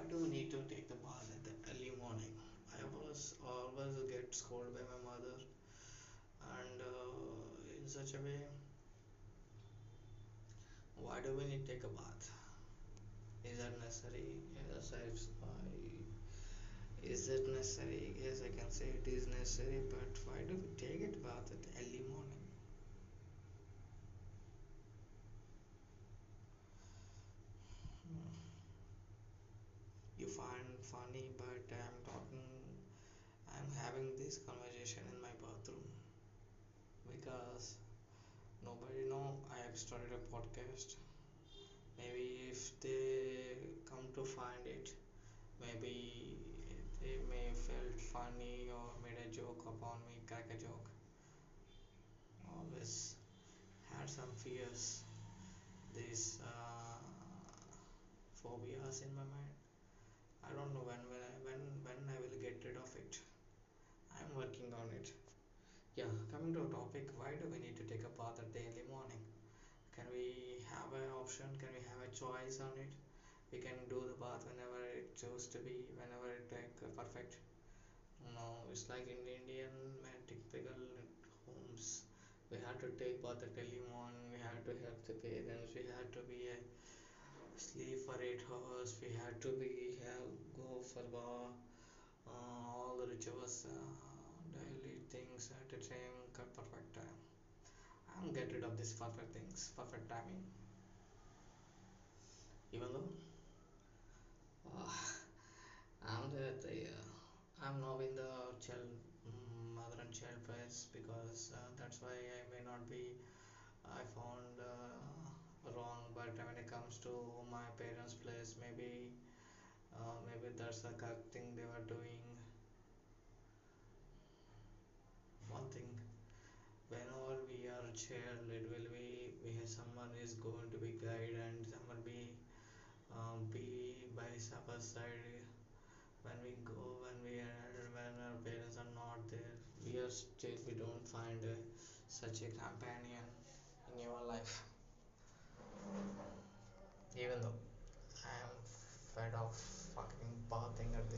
Why do we need to take the bath at the early morning? I was always get scolded by my mother, and uh, in such a way, why do we need to take a bath? Is that necessary? Yes, I, is it necessary? Yes, I can say it is necessary, but why do we take it bath at early morning? Hmm. You find funny, but I'm talking, I'm having this conversation in my bathroom because nobody know I have started a podcast. Maybe if they come to find it, maybe they may felt funny or made a joke upon me, crack a joke. Always had some fears, these uh, phobias in my mind. I don't know when when I, when when I will get rid of it. I'm working on it. Yeah, coming to a topic, why do we need to take a bath at the early morning? Can we have an option? Can we have a choice on it? We can do the bath whenever it chose to be, whenever it like uh, perfect. No, it's like in Indian typical homes. We had to take bath at early morning. We had to help the parents. We had to be a sleep for eight hours. We had to be have go for bath. Uh, all the rituals, uh, daily things at the same perfect time. I'm get rid of these perfect things, perfect timing. Even though uh, I'm the, the uh, I'm now in the child mm, mother and child place because uh, that's why I may not be I found uh, but when it comes to my parents place. Maybe uh, maybe that's the correct thing they were doing. One thing whenever we are child it will be we have someone is going to be guide and someone be um, be by our side. When we go when we are when our parents are not there we are still we don't find uh, such a companion in your life even though I am fed of fucking bathing at the